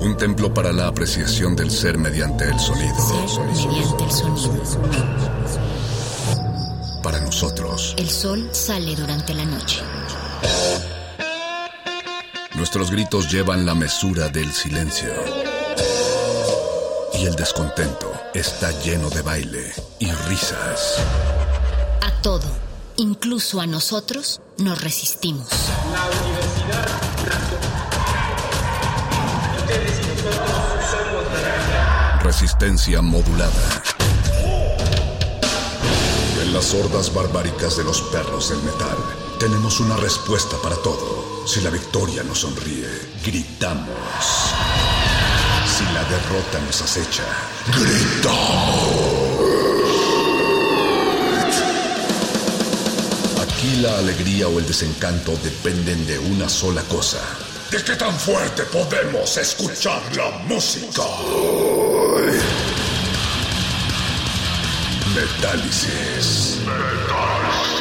Un templo para la apreciación del ser mediante el sonido. Ser mediante el sonido. Para nosotros, El sol sale durante la noche. nuestros gritos llevan la mesura del silencio. Y el descontento está lleno de baile y risas. A todo, incluso a nosotros, nos resistimos. Resistencia modulada. En las hordas barbáricas de los perros del metal, tenemos una respuesta para todo. Si la victoria nos sonríe, gritamos. Si la derrota nos acecha, gritamos. Aquí la alegría o el desencanto dependen de una sola cosa. ¿De qué tan fuerte podemos escuchar la música? Metálisis. metal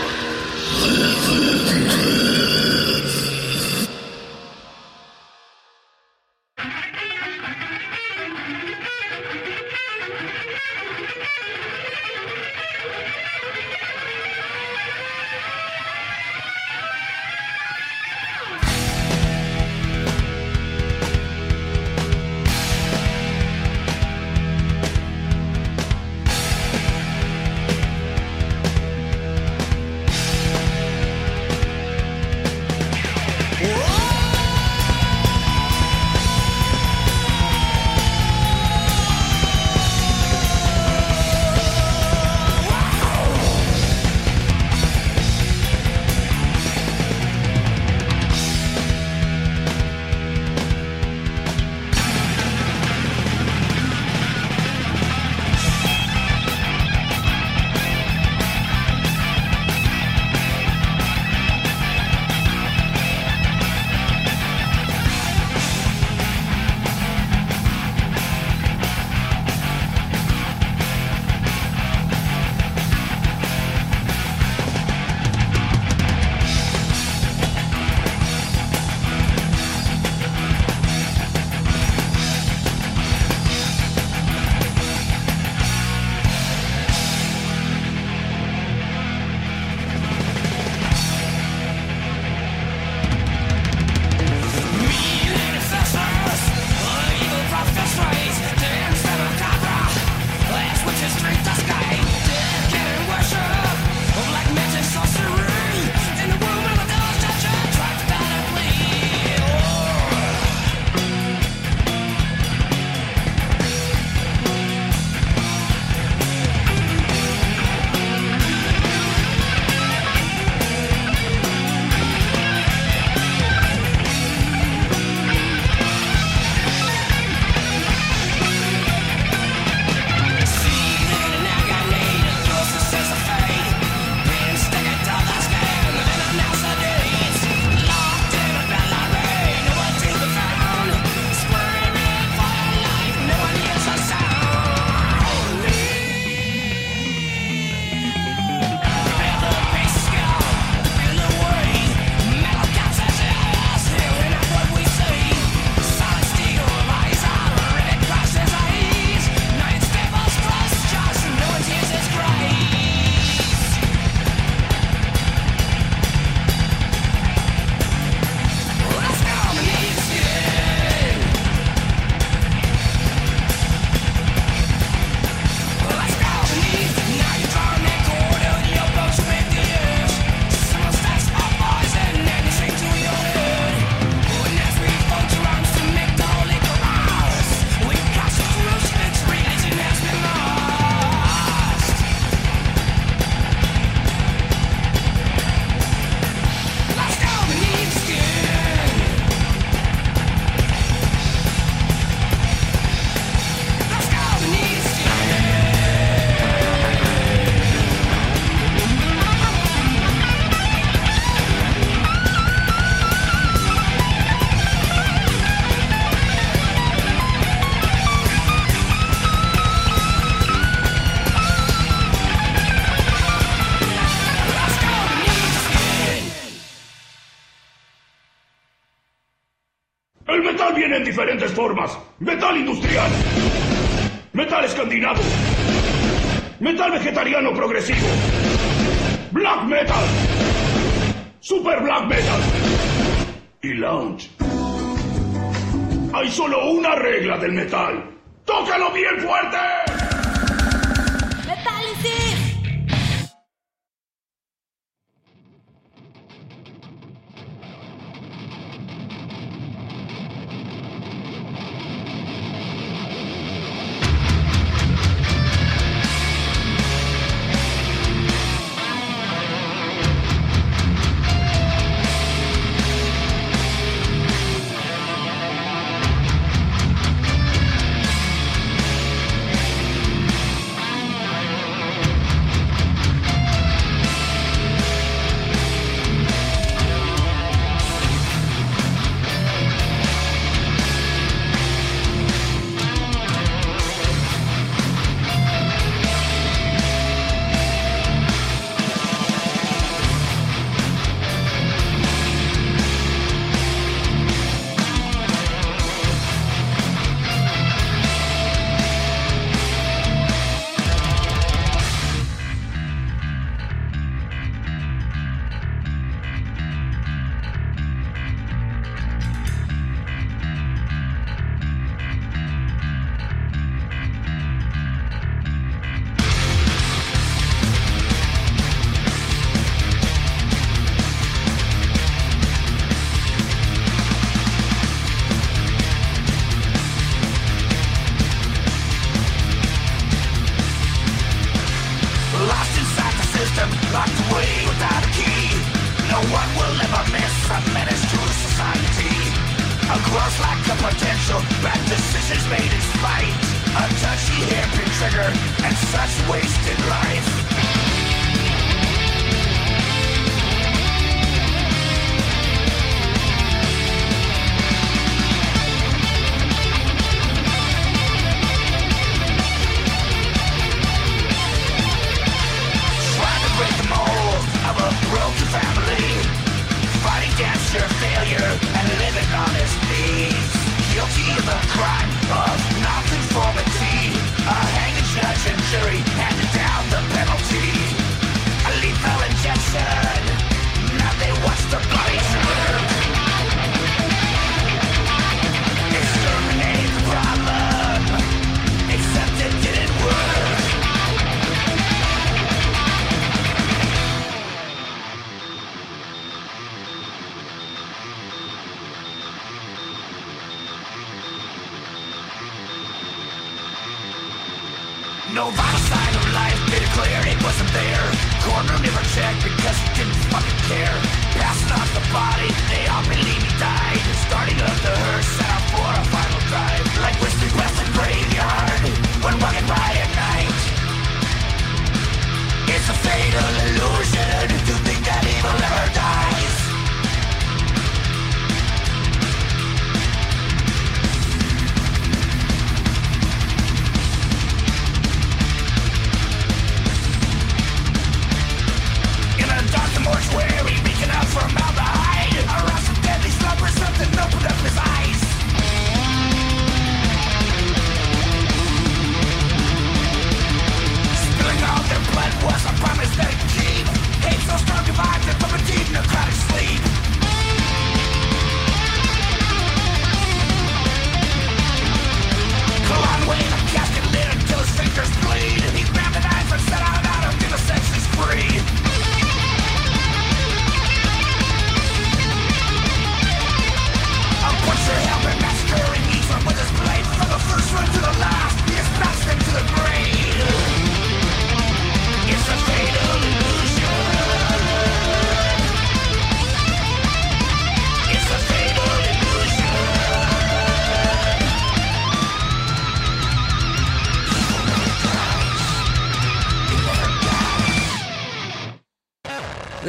del metal.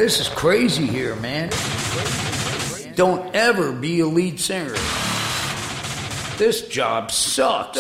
This is crazy here, man. Don't ever be a lead singer. This job sucks.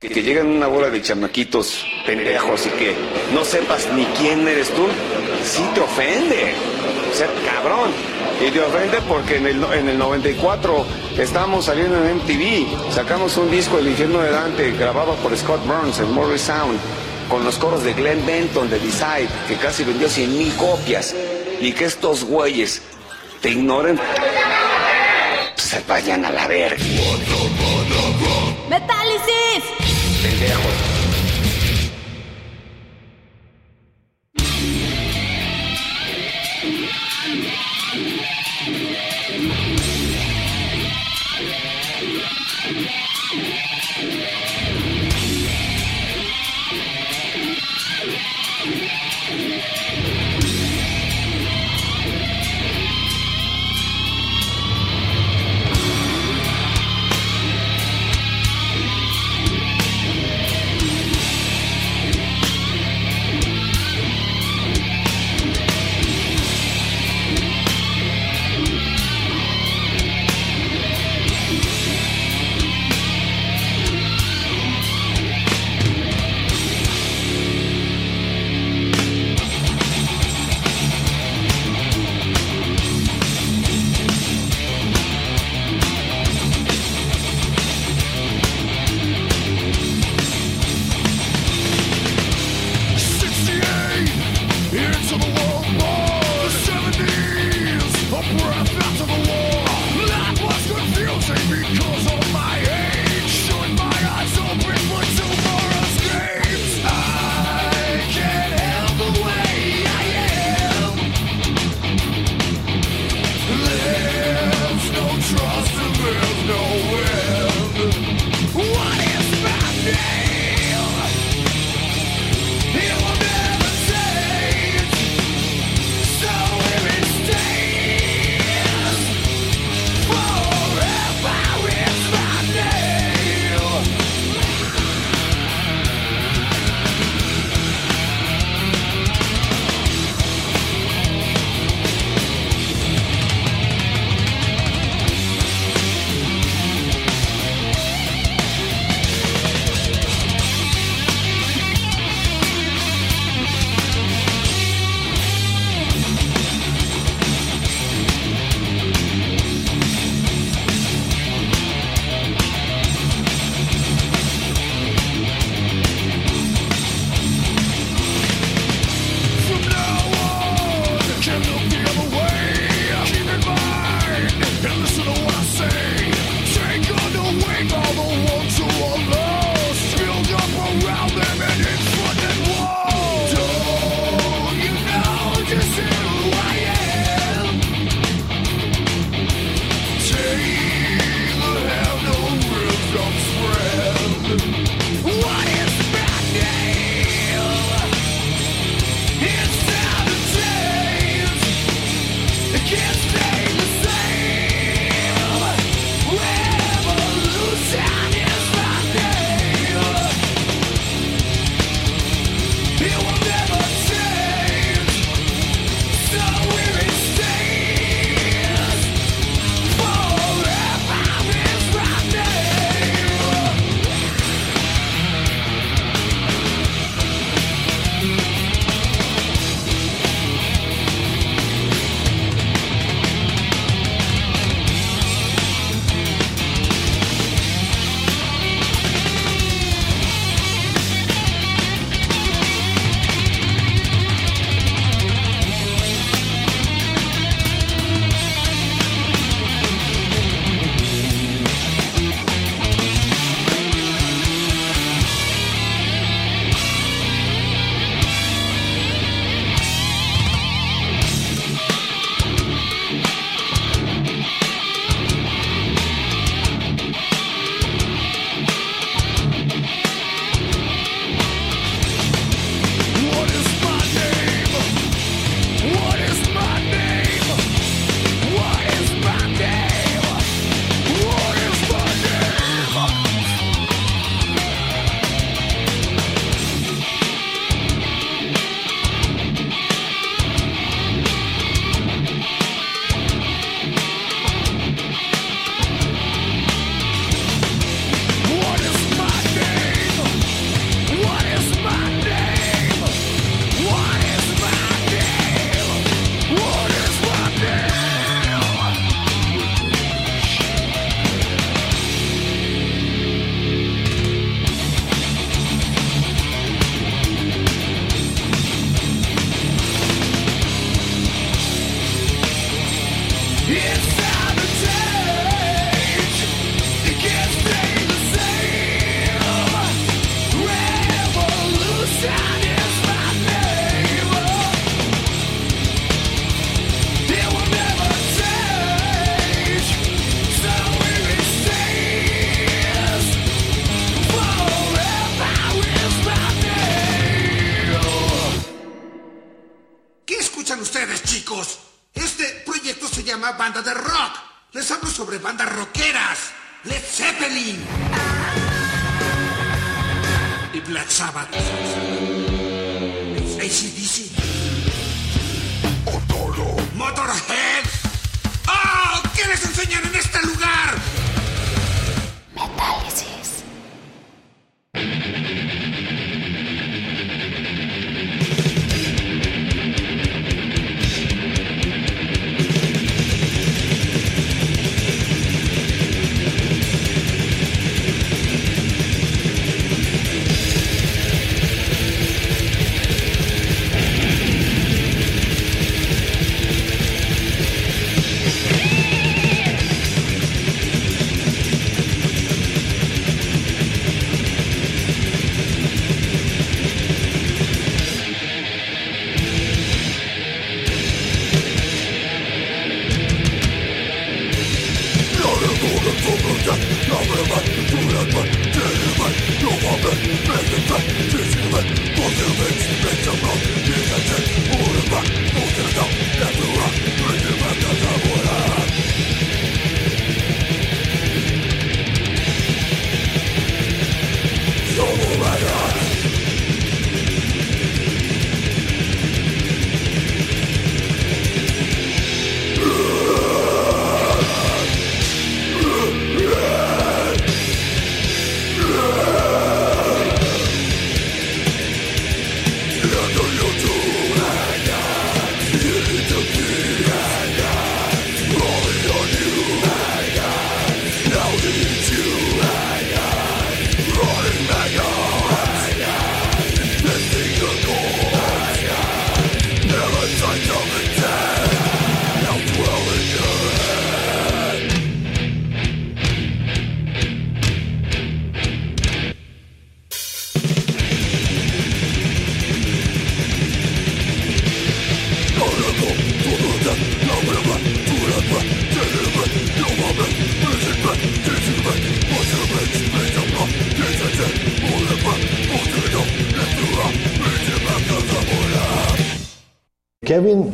Que, que lleguen una bola de chamaquitos pendejos y que no sepas ni quién eres tú, sí te ofende. O cabrón. Y te ofende porque en el, en el 94 estábamos saliendo en MTV, sacamos un disco El infierno de Dante grabado por Scott Burns en Morris Sound con los coros de Glenn Benton de Decide, que casi vendió 100 mil copias, y que estos güeyes te ignoren, pues se vayan a la verga. ¡Metálisis! Pendejos.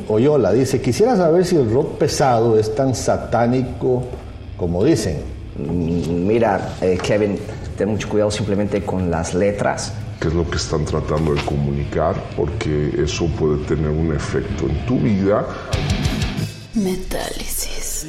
Oyola dice, quisiera saber si el rock pesado es tan satánico como dicen. Mm, Mira, eh, Kevin, ten mucho cuidado simplemente con las letras. qué es lo que están tratando de comunicar, porque eso puede tener un efecto en tu vida. Metálisis.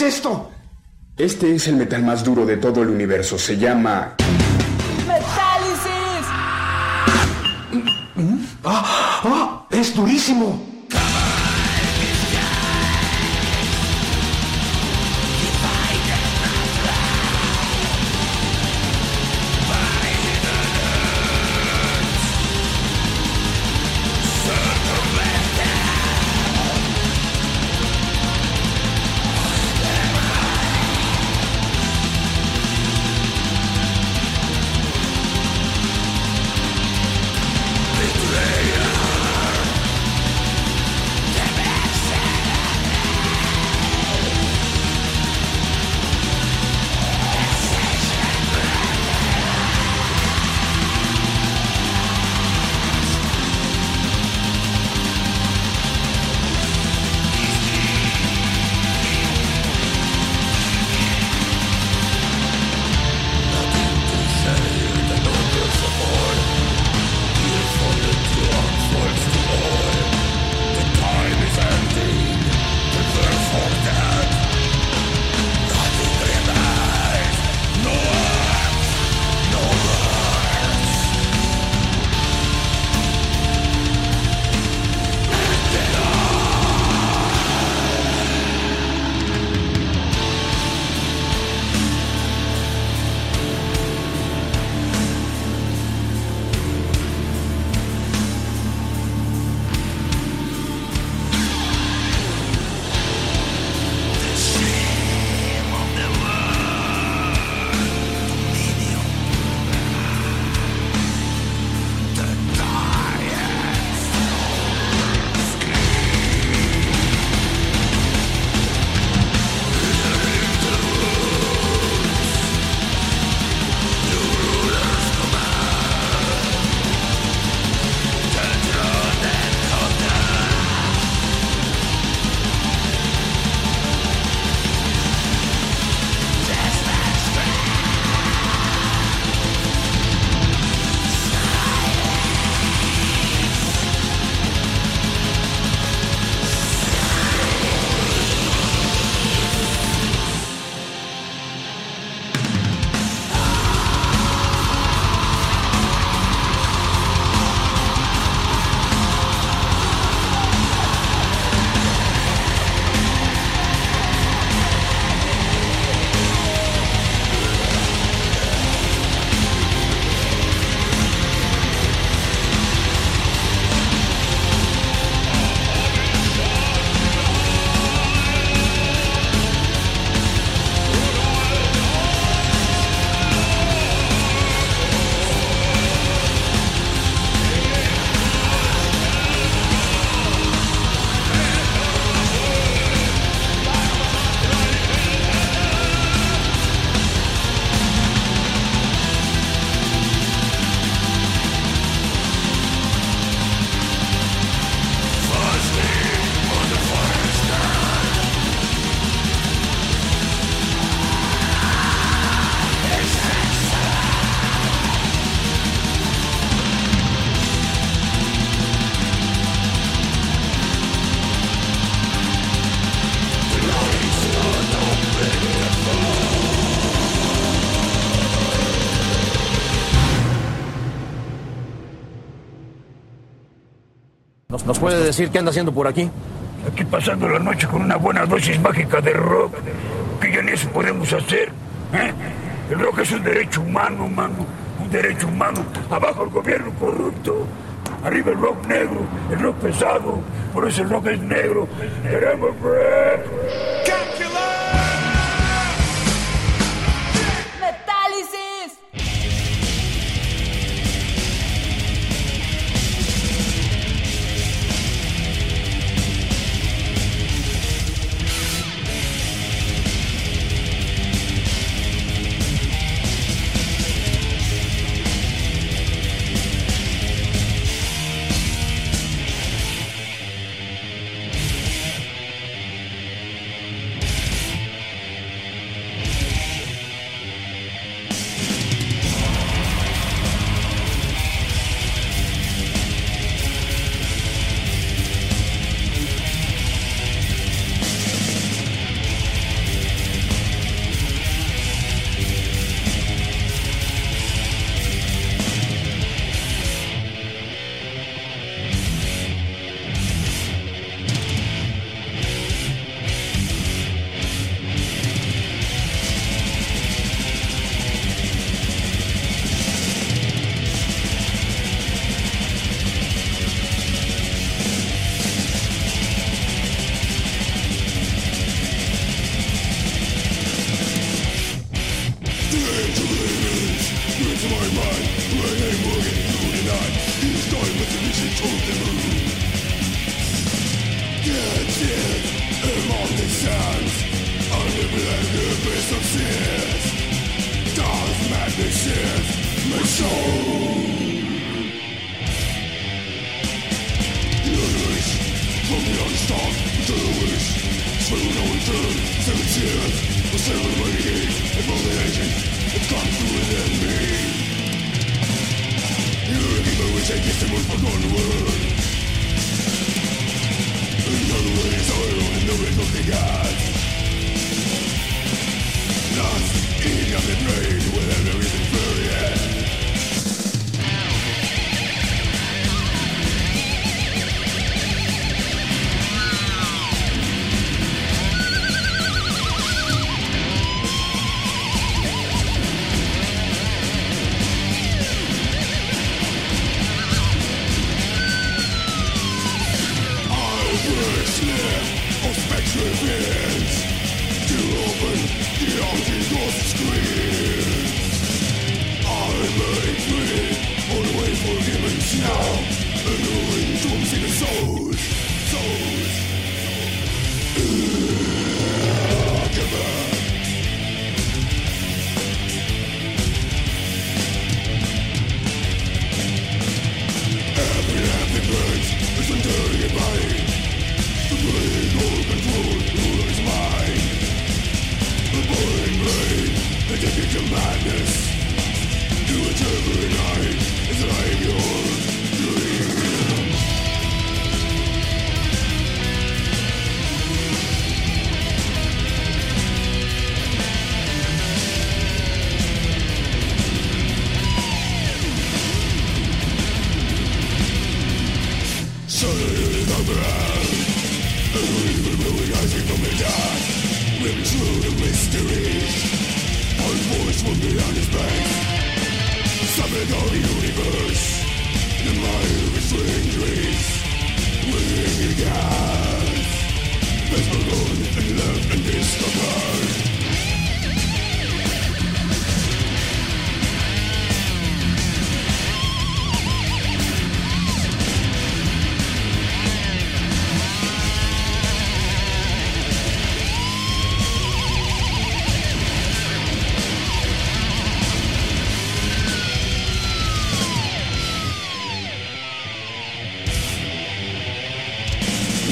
Es esto? Este es el metal más duro de todo el universo. Se llama... ¡Metálisis! ¡Ah! ¡Ah! ¡Es durísimo! Puede decir qué anda haciendo por aquí? Aquí pasando la noche con una buena dosis mágica de rock, que ya ni eso podemos hacer. ¿eh? El rock es un derecho humano, mano, un derecho humano. Abajo el gobierno corrupto, arriba el rock negro, el rock pesado, por eso el rock es negro. Queremos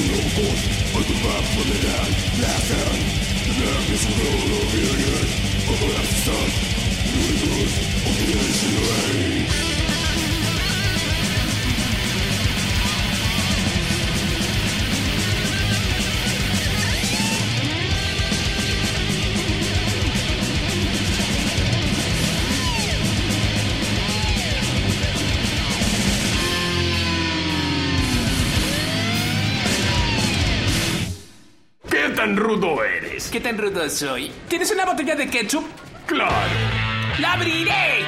ojos, al compás por la ¿Qué tan rudo soy? ¿Tienes una botella de ketchup? Claro. ¡La abriré!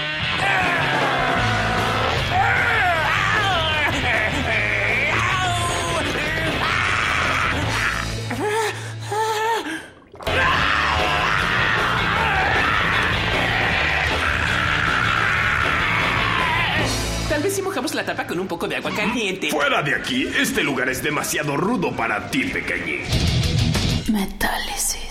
Tal vez si mojamos la tapa con un poco de agua caliente. Fuera de aquí, este lugar es demasiado rudo para ti, pequeñín. Metálisis.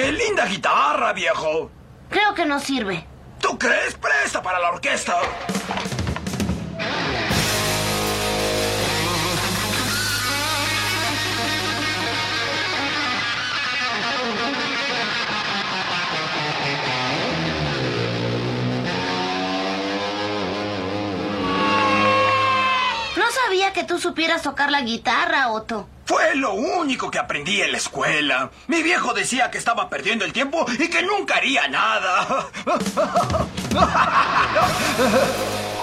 Oye, linda guitarra, viejo. Creo que no sirve. ¿Tú crees? Presta para la orquesta. No sabía que tú supieras tocar la guitarra, Otto. Fue lo único que aprendí en la escuela. Mi viejo decía que estaba perdiendo el tiempo y que nunca haría nada.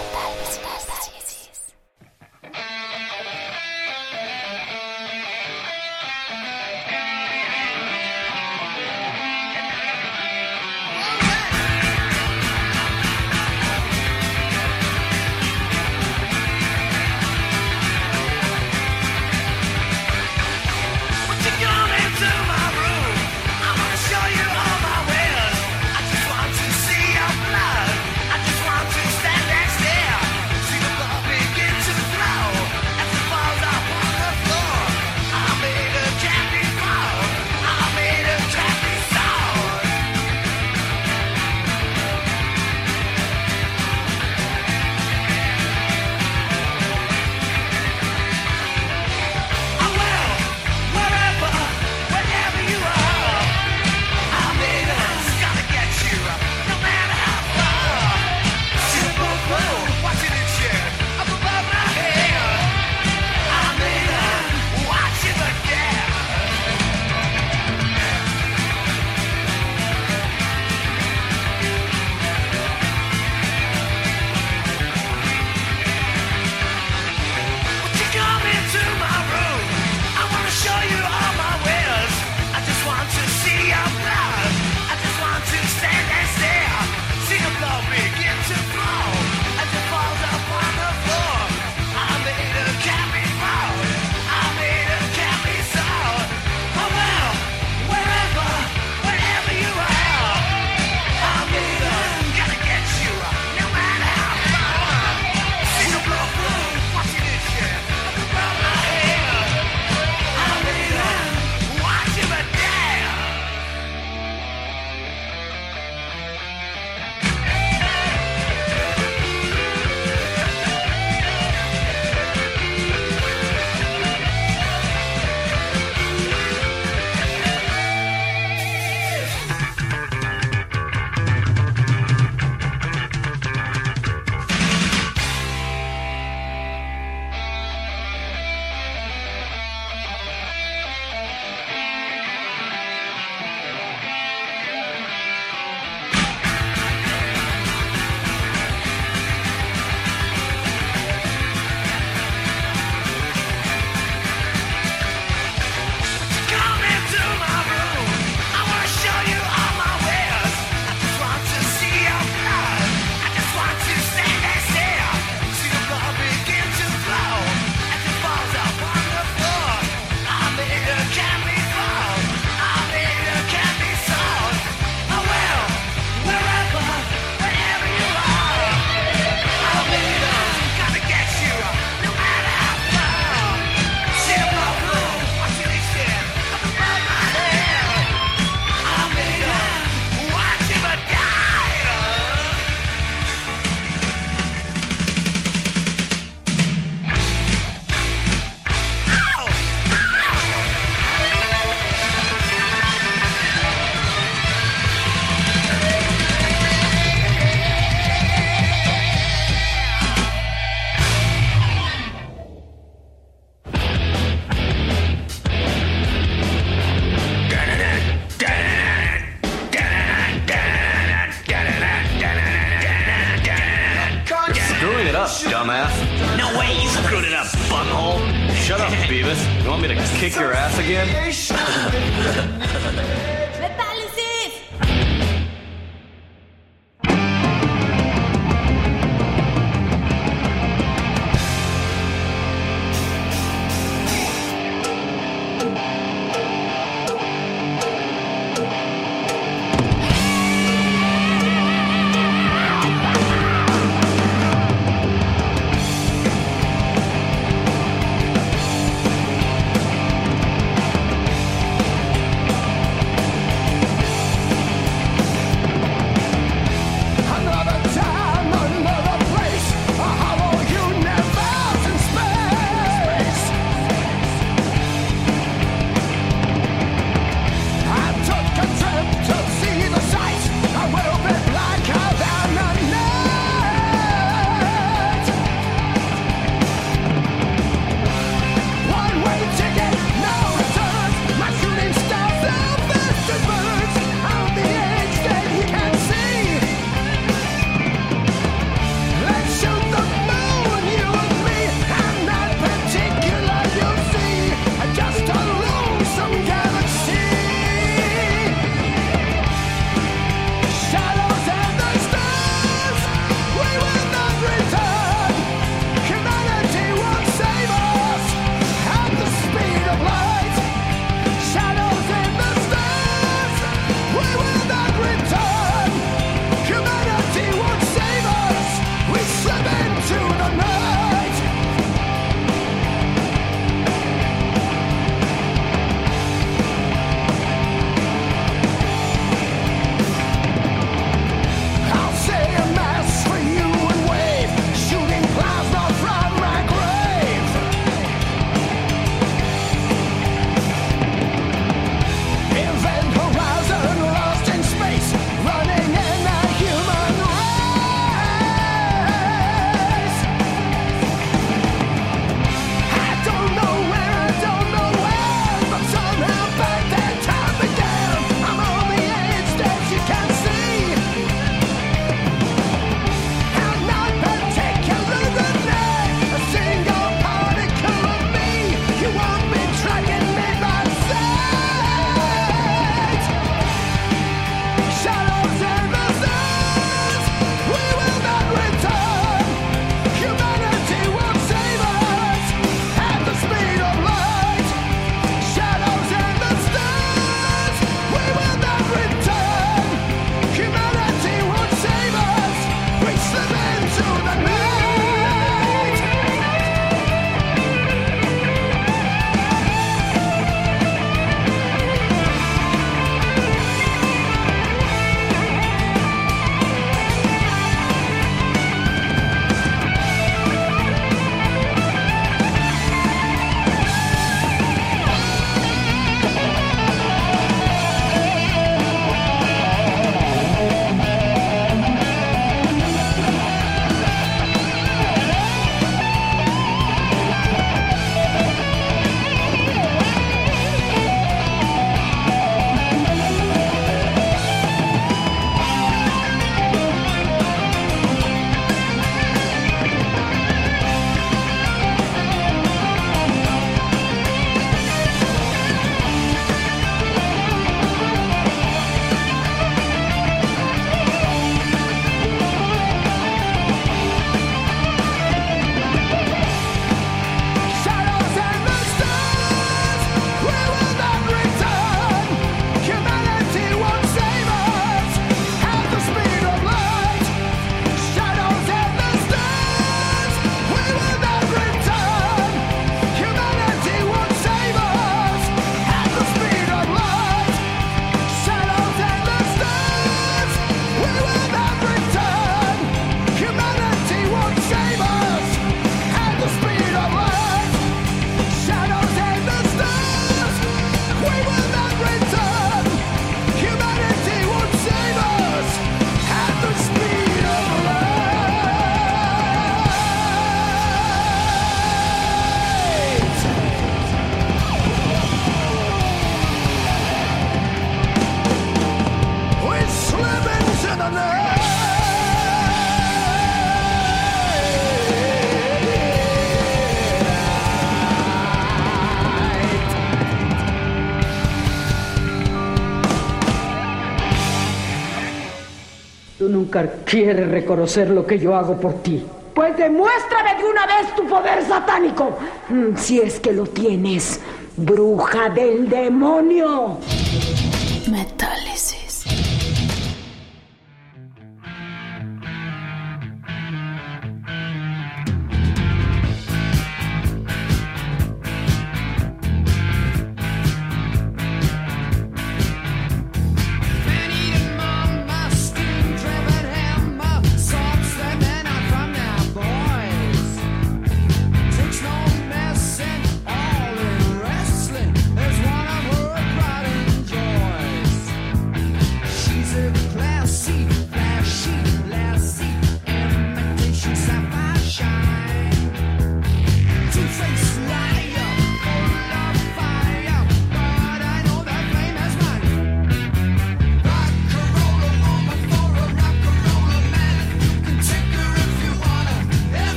quieres reconocer lo que yo hago por ti. Pues demuéstrame de una vez tu poder satánico. Mm, Si es que lo tienes, bruja del demonio.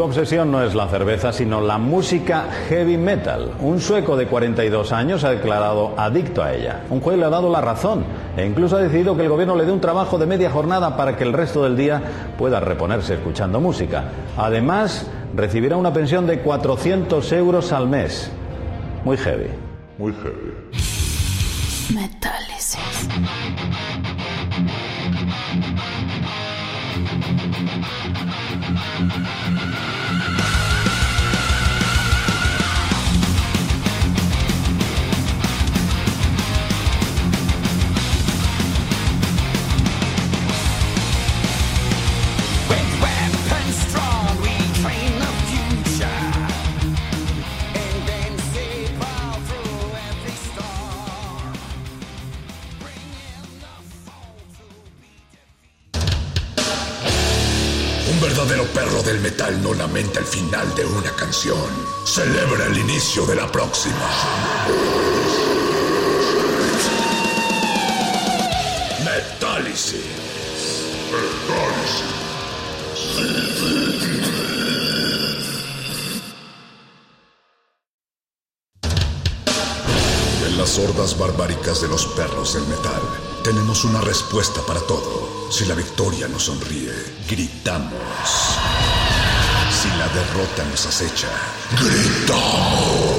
Su obsesión no es la cerveza, sino la música heavy metal. Un sueco de 42 años ha declarado adicto a ella. Un juez le ha dado la razón e incluso ha decidido que el gobierno le dé un trabajo de media jornada para que el resto del día pueda reponerse escuchando música. Además, recibirá una pensión de 400 euros al mes. Muy heavy. Muy heavy. Celebra el inicio de la próxima. Metálisis. En las hordas barbáricas de los perros del metal, tenemos una respuesta para todo. Si la victoria nos sonríe, gritamos. Derrota nos acecha, gritamos.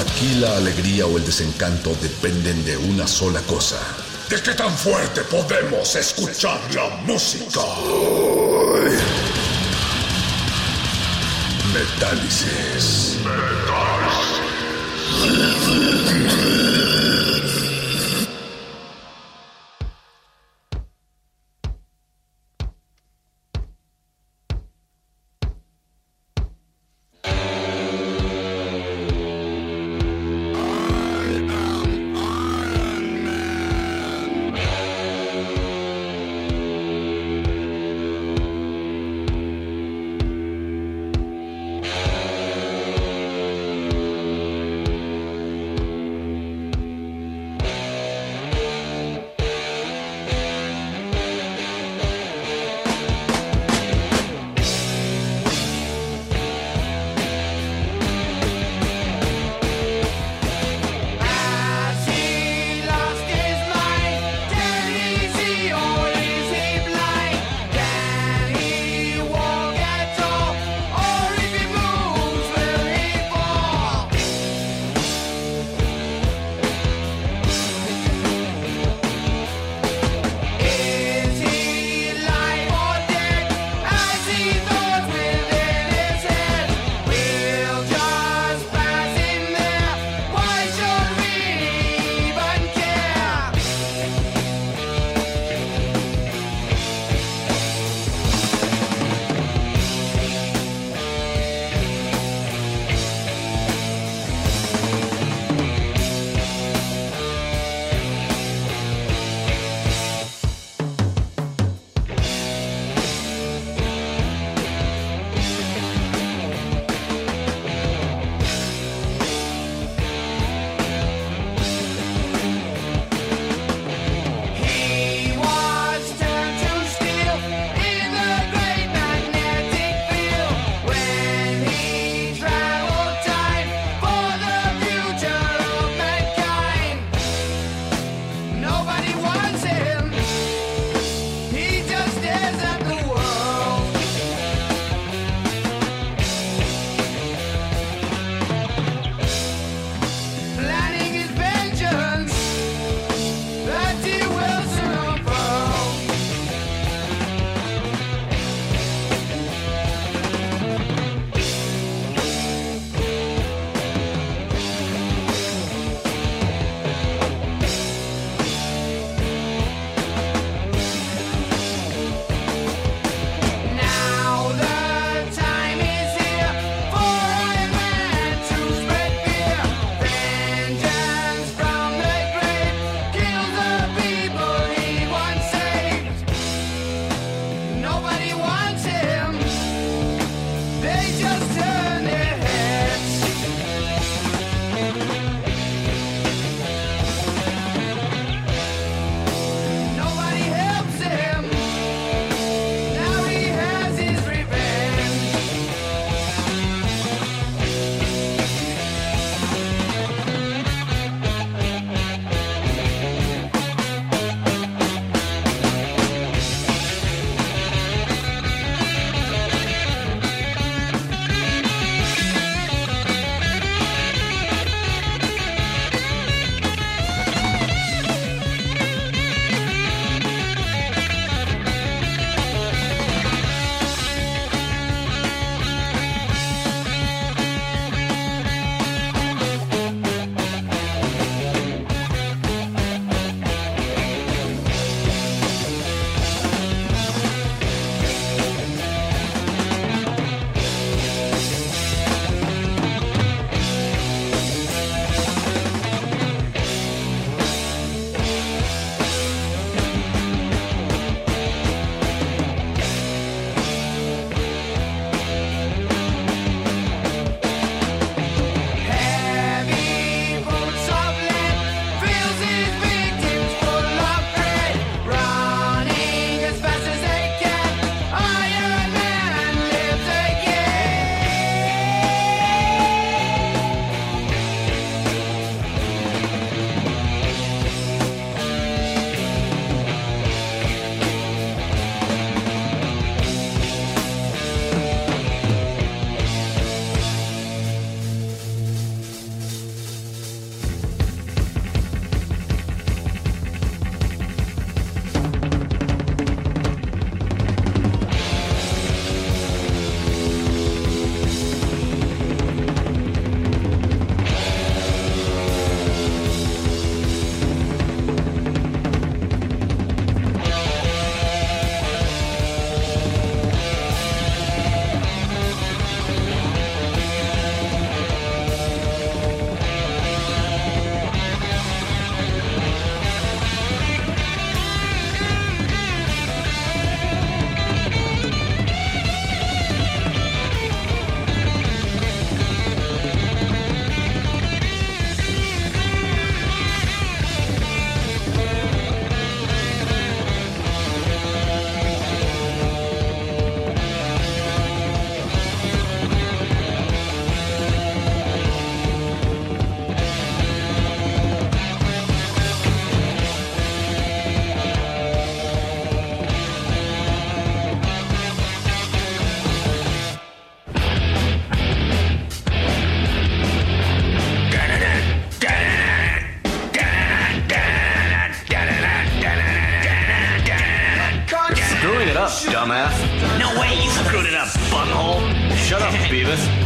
Aquí la alegría o el desencanto dependen de una sola cosa. ¿De qué tan fuerte podemos escuchar la música? Metálisis. dumbass.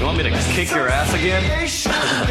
Want me to kick your ass again?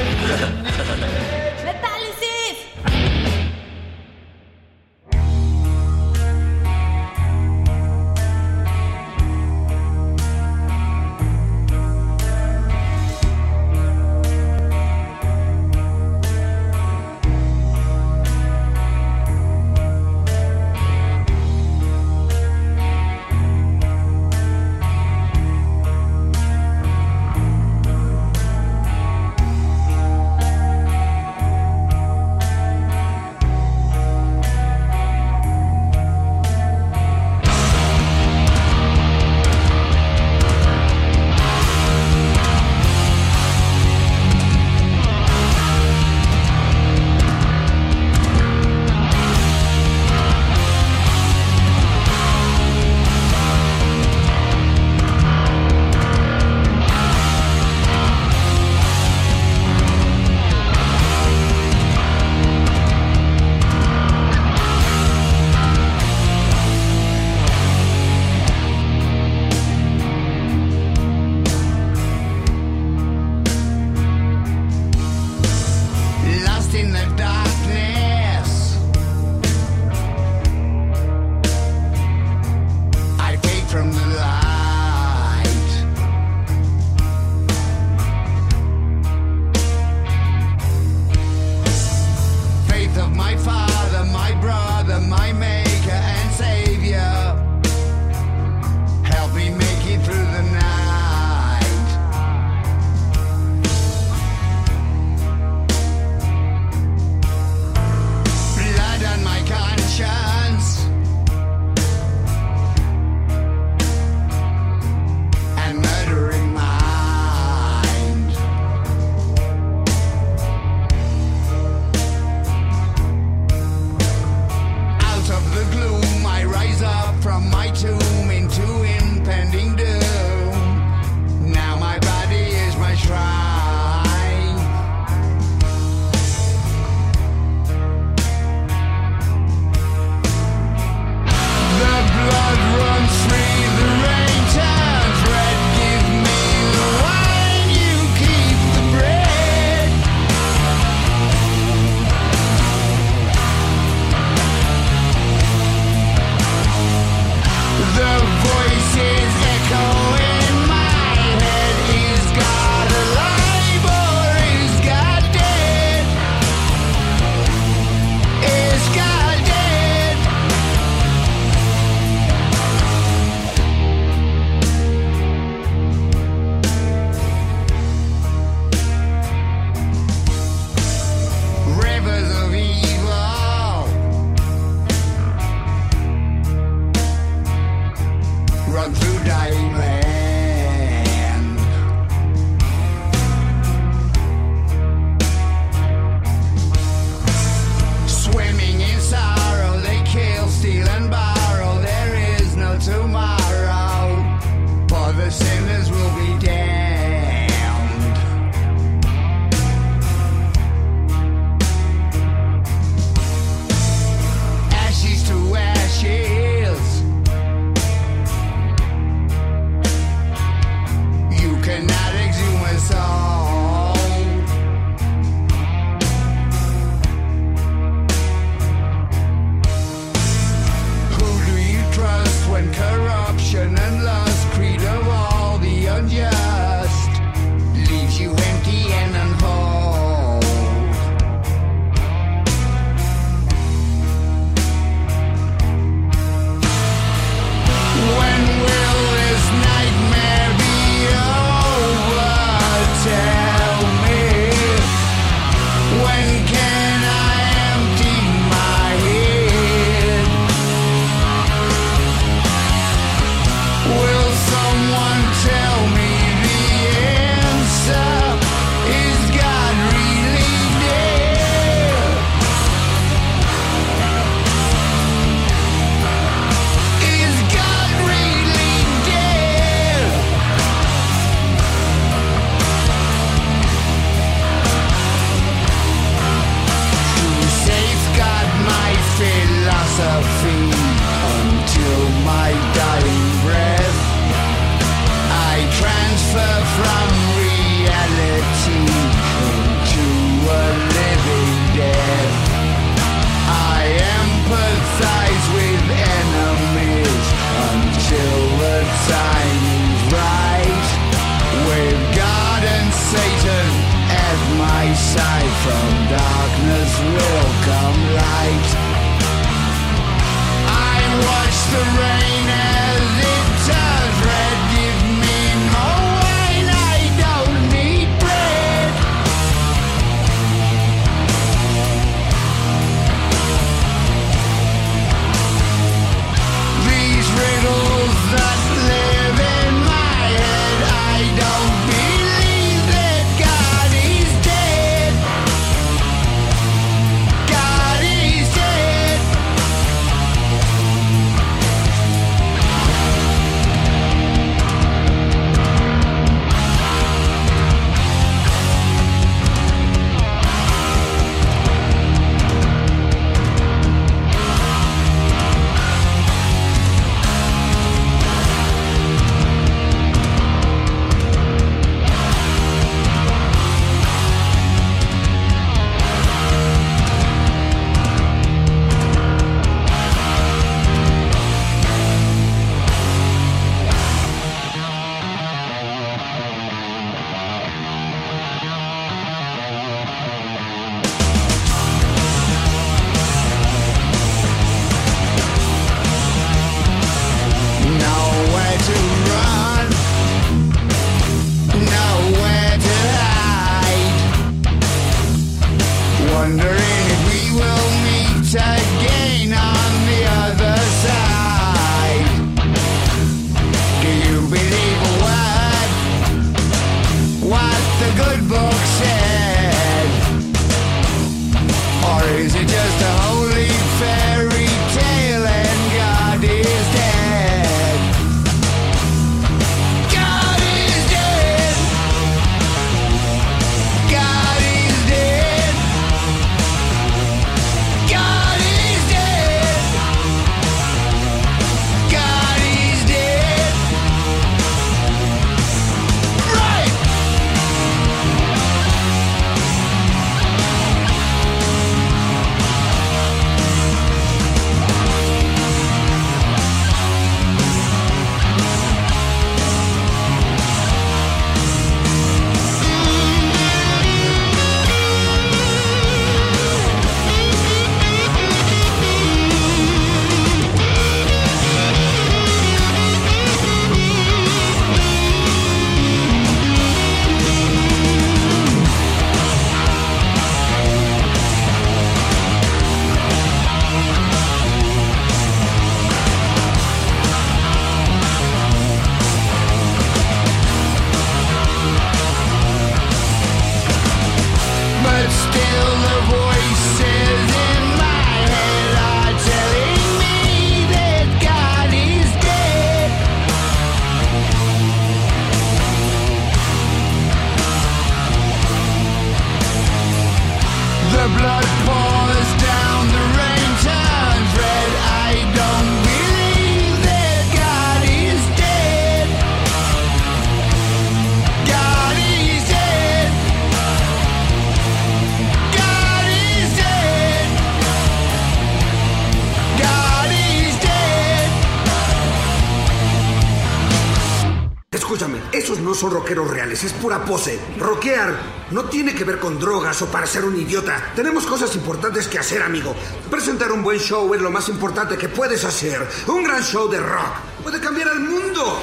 es pura pose. Roquear no tiene que ver con drogas o para ser un idiota. Tenemos cosas importantes que hacer, amigo. Presentar un buen show es lo más importante que puedes hacer. Un gran show de rock puede cambiar el mundo.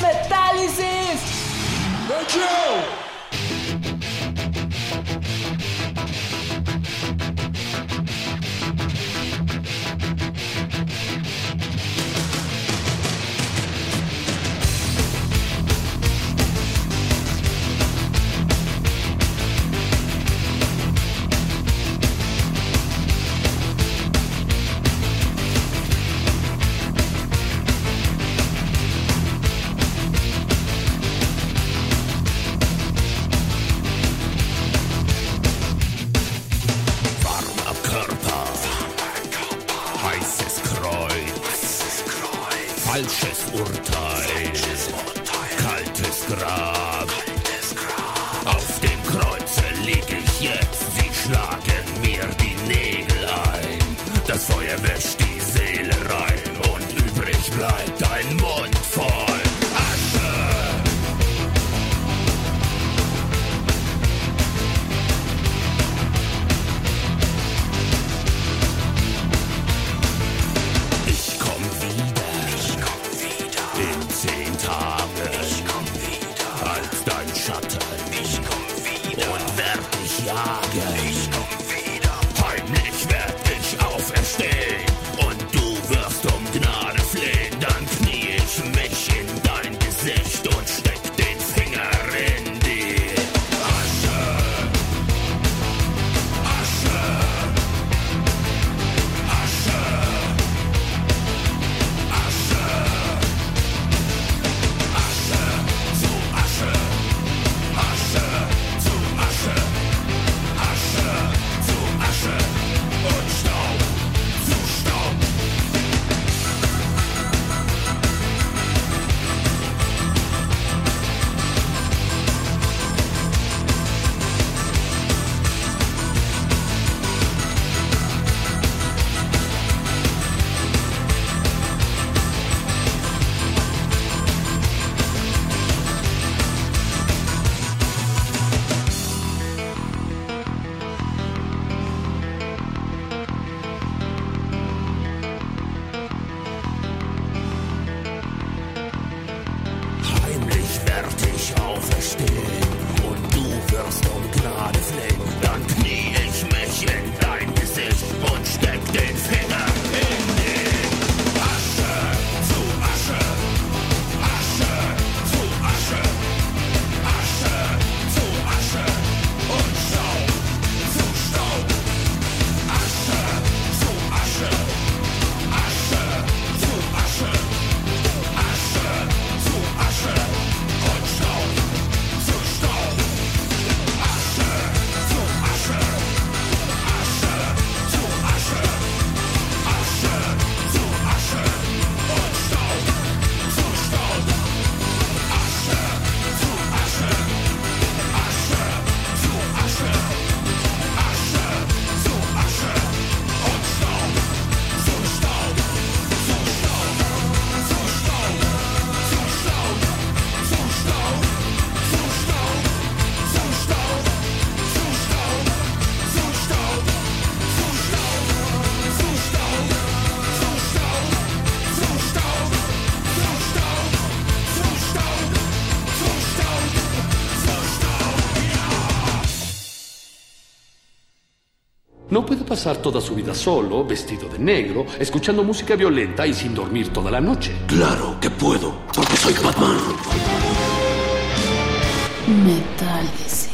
¡Metálisis! No puede pasar toda su vida solo, vestido de negro, escuchando música violenta y sin dormir toda la noche. Claro que puedo, porque soy Batman. Metal Metálisis.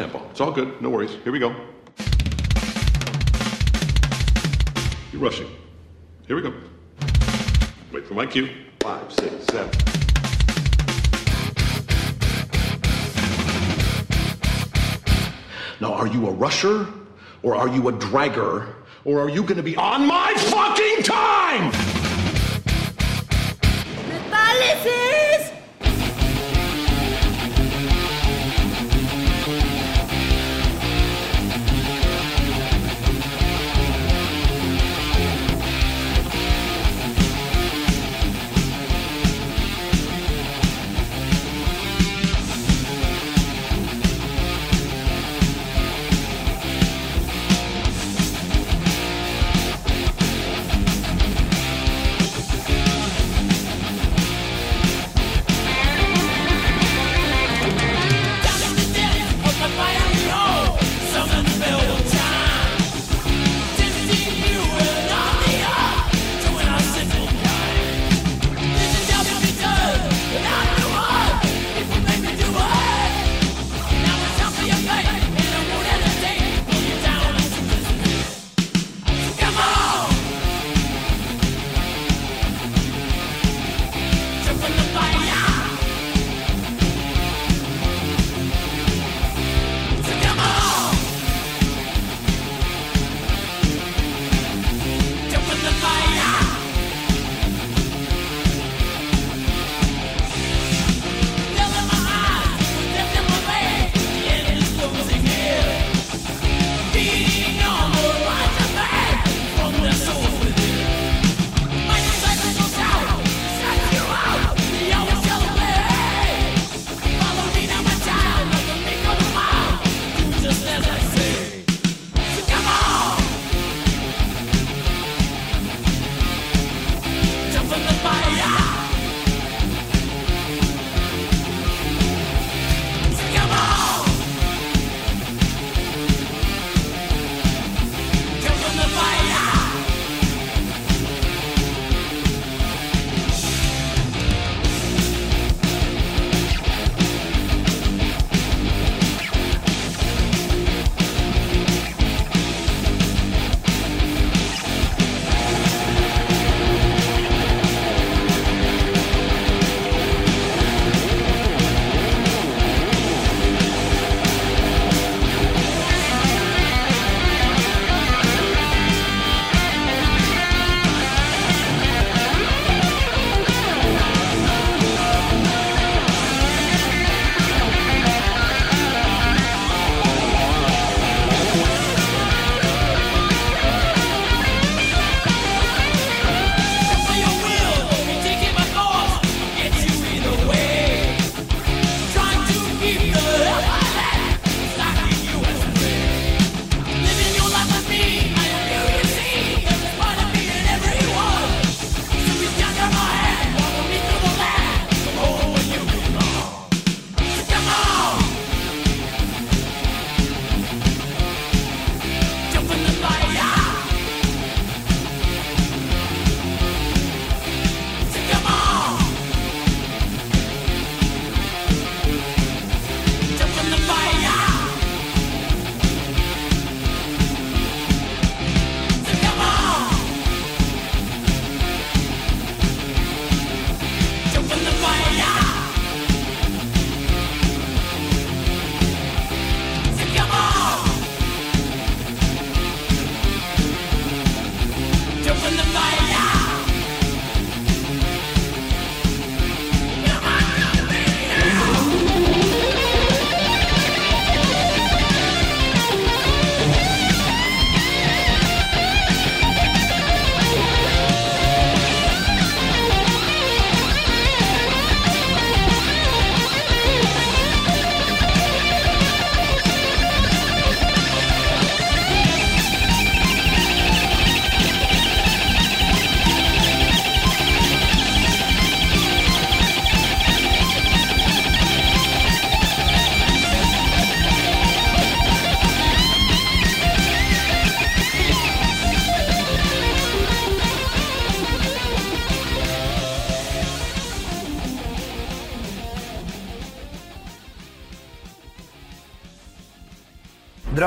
tempo. It's all good. No worries. Here we go. You're rushing. Here we go. Wait for my cue. Five, six, seven. Now, are you a rusher or are you a dragger or are you going to be on my fucking time? The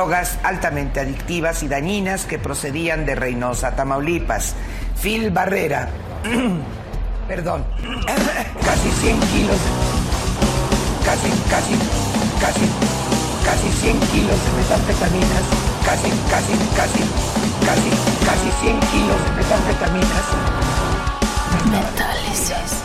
drogas altamente adictivas y dañinas que procedían de Reynosa, Tamaulipas. Phil Barrera, perdón, casi 100 kilos, casi, casi, casi, casi 100 kilos de metanfetaminas, casi, casi, casi, casi, casi 100 kilos de metanfetaminas. Metálisis.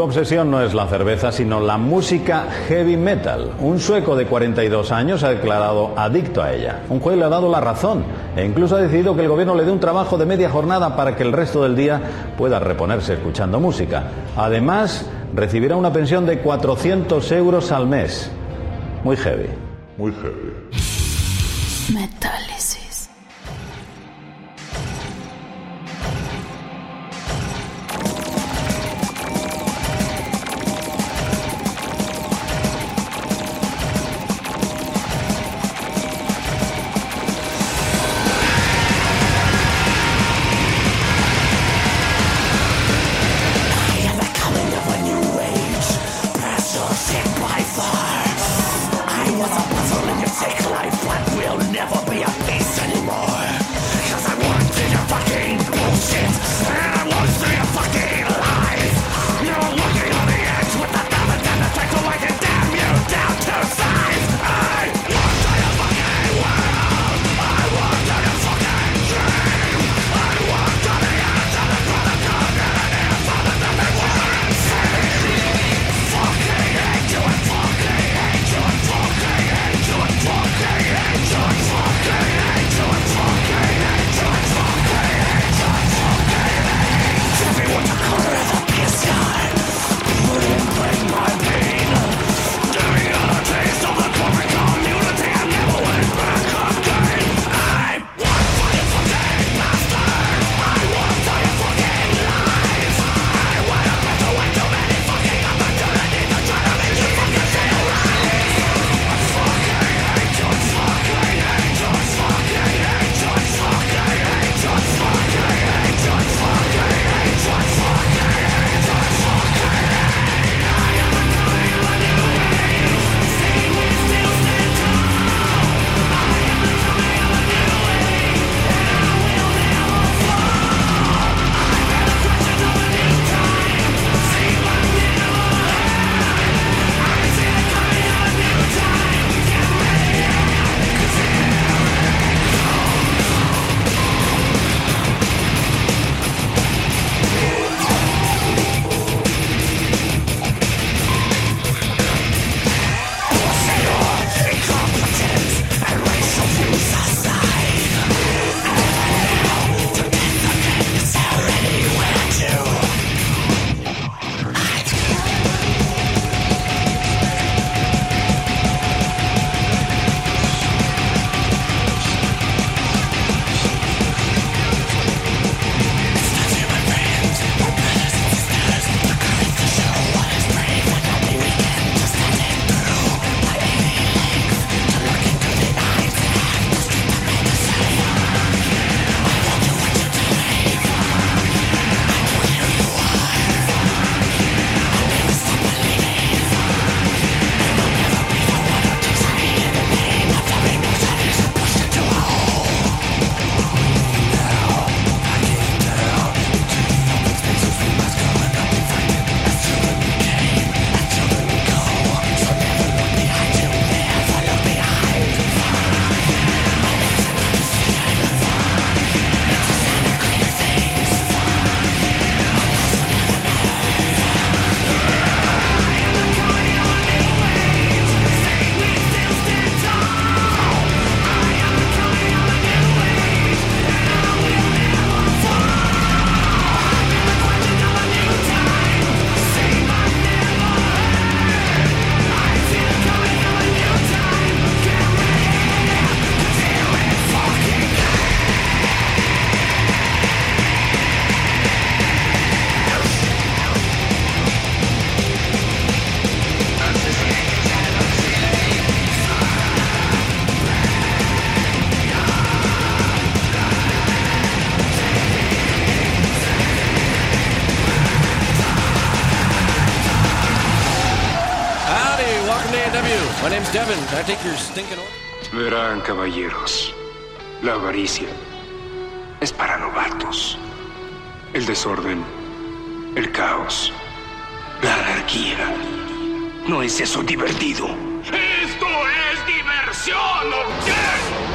Su obsesión no es la cerveza, sino la música heavy metal. Un sueco de 42 años ha declarado adicto a ella. Un juez le ha dado la razón e incluso ha decidido que el gobierno le dé un trabajo de media jornada para que el resto del día pueda reponerse escuchando música. Además, recibirá una pensión de 400 euros al mes. Muy heavy. Muy heavy. Verán, caballeros, la avaricia es para novatos. El desorden, el caos, la anarquía. ¿No es eso divertido? ¡Esto es diversión, ¿ok?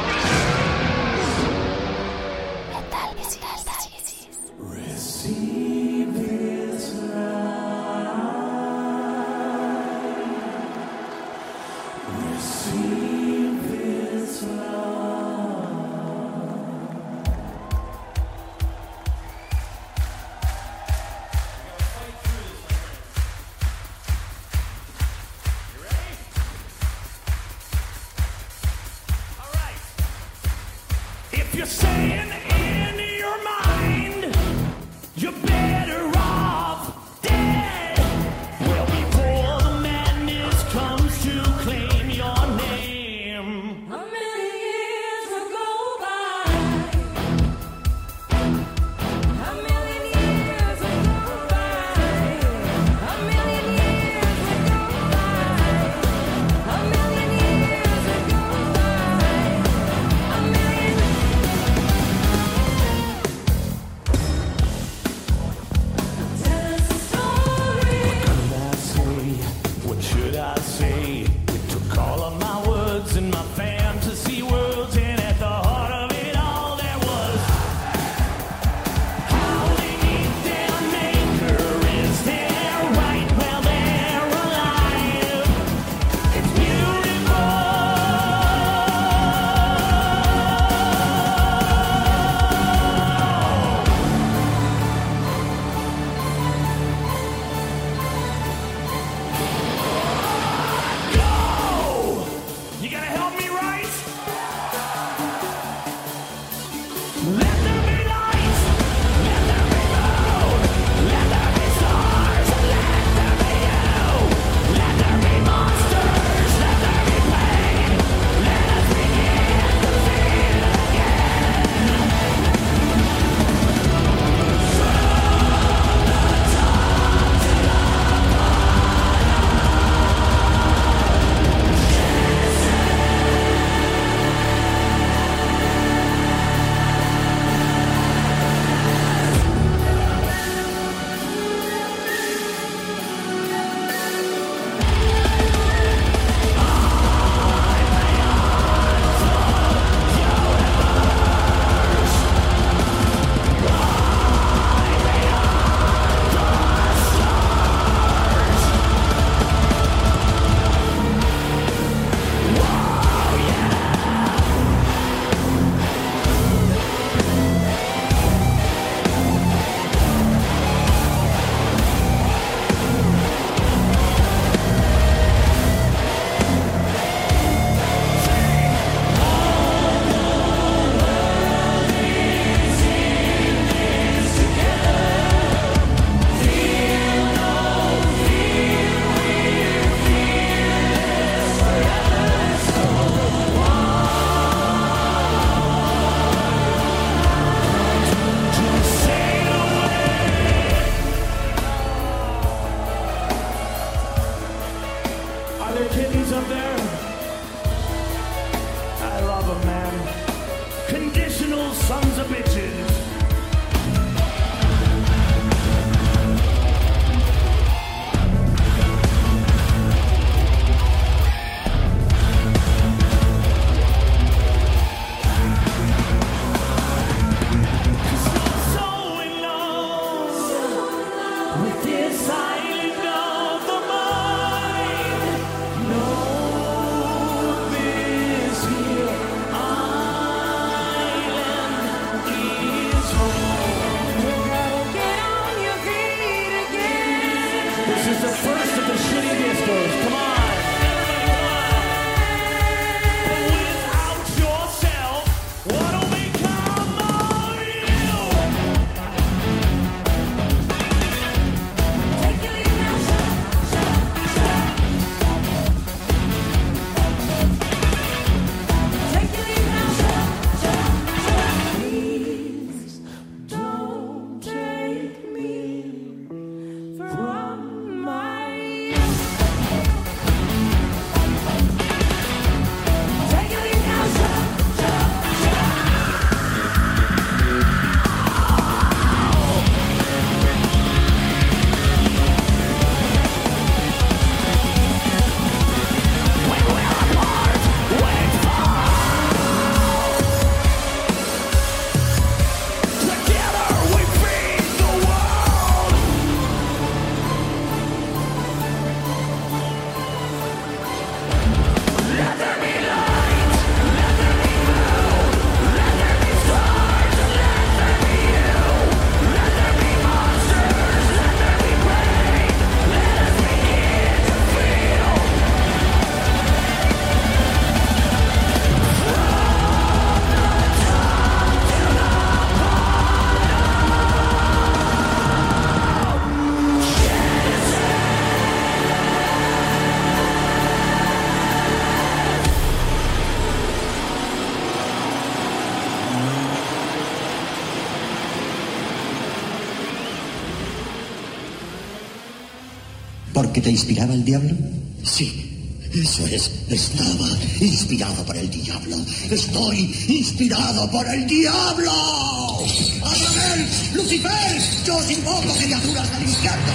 ¿Porque te inspiraba el diablo? Sí, eso es. Estaba inspirado por el diablo. Estoy inspirado por el diablo. ¡Abraham! ¡Lucifer! Yo os invoco criaturas del infierno.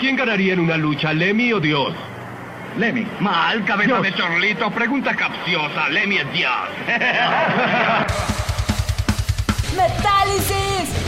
¿Quién ganaría en una lucha, Lemmy o Dios? Lemmy. Mal, cabeza Dios. de chorlito, pregunta capciosa. Lemmy es Dios. ¡Metálisis!